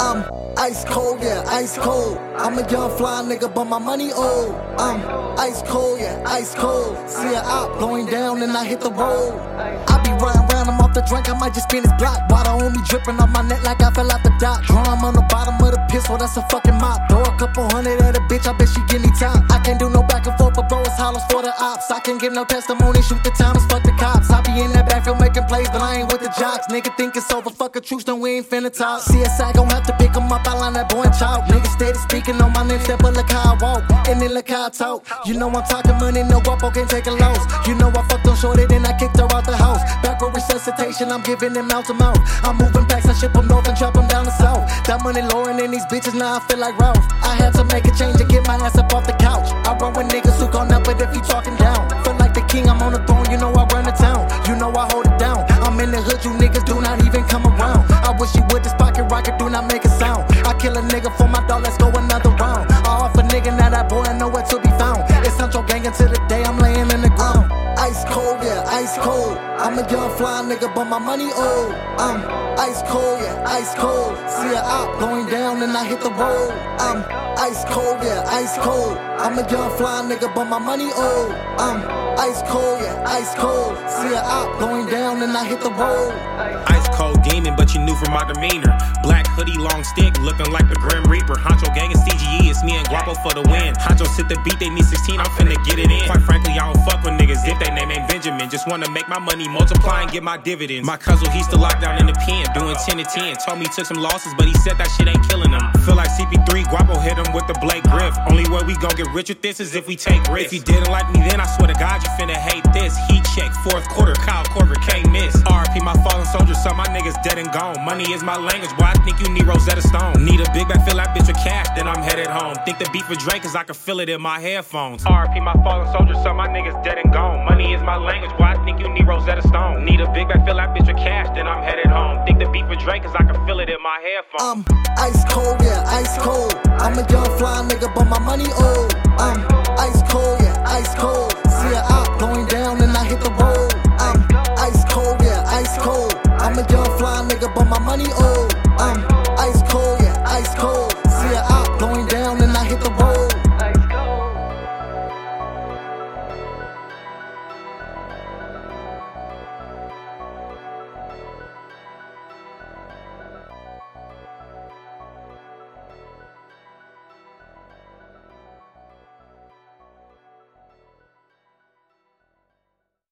I'm ice cold, yeah, ice cold. I'm a young fly nigga, but my money old. I'm ice cold, yeah, ice cold. See a op going down and I hit the road. I be riding around, I'm off the drink, I might just spin his block. Water on me dripping off my neck like I fell out the dock. Drum on the bottom of the pistol, that's a fucking mop. Throw couple hundred at a bitch, I bet she give me time. I can't do no back and forth, but bro, it's hollows for the ops. I can't give no testimony, shoot the time, fuck the cops. I be in that backfield making plays, but I ain't with the jocks. Nigga think it's over, fuck a truce, then we ain't finna talk. CSI gon' have to pick him up, I line that boy and chalk. Nigga steady speaking on my name, step but look how I walk. And then look how I talk. You know I'm talking money, no guapo can't take a loss. You know I fucked on shorty, then I kicked her out the house. Backward resuscitation, I'm giving them mouth to mouth. I'm moving packs, I ship them north and drop them down the south. That money lowering in these bitches, now I feel like Ralph. I make a change and get my ass up off the couch. I run with niggas who gon' up, but if you talking down, feel like the king, I'm on the throne, you know I run the town. You know I hold it down. I'm in the hood, you niggas do not even come around. I wish you would this pocket rocket, do not make a sound. I kill a nigga for my dog, let's go another round. I off a nigga, now that boy nowhere to be found. It's Huncho gang until the day I'm laying in the ground. Ice cold, yeah, ice cold. I'm a young fly nigga, but my money old. I'm ice cold, yeah, ice cold. See a op going down and I hit the road. I'm ice cold, yeah, ice cold. I'm a young fly nigga, but my money old. I'm ice cold, yeah, ice cold. See a op going down and I hit the road. Ice cold demon, but you knew from my demeanor. Black hoodie, long stick, looking like the Grim Reaper. Huncho gang CGE, it's me and Guapo for the win. Huncho sit the beat, they need 16, I'm finna get it in. Quite frankly, I don't fuck with niggas if they name ain't Benjamin. Just wanna make my money multiply and get my dividends. My cousin, he's still locked down in the pen, doing 10 to 10. Told me he took some losses, but he said that shit ain't killing him. Feel like CP3, Guapo hit him with the Blake Griff. Only way we gon' get rich with this is if we take risks. If you didn't like me then, I swear to God, you finna hate this. Heat check, fourth quarter, Kyle Korver can't miss. RP my fallen soldiers, so my niggas dead and gone. Money is my language, boy, I think you need with I'm headed home. Think the beat for Drake, cause I can feel it in my headphones. RP my fallen soldiers, so my niggas dead and gone. Money is my language, boy, I think you need Rosetta Stone. Need a big bag, fill that bitch with cash, then I'm headed home. Think the beat for Drake, cause I can feel it in my headphones. I'm ice cold, yeah, ice cold. I'm a young fly nigga, but my money old. I'm ice cold, yeah, ice cold. See a op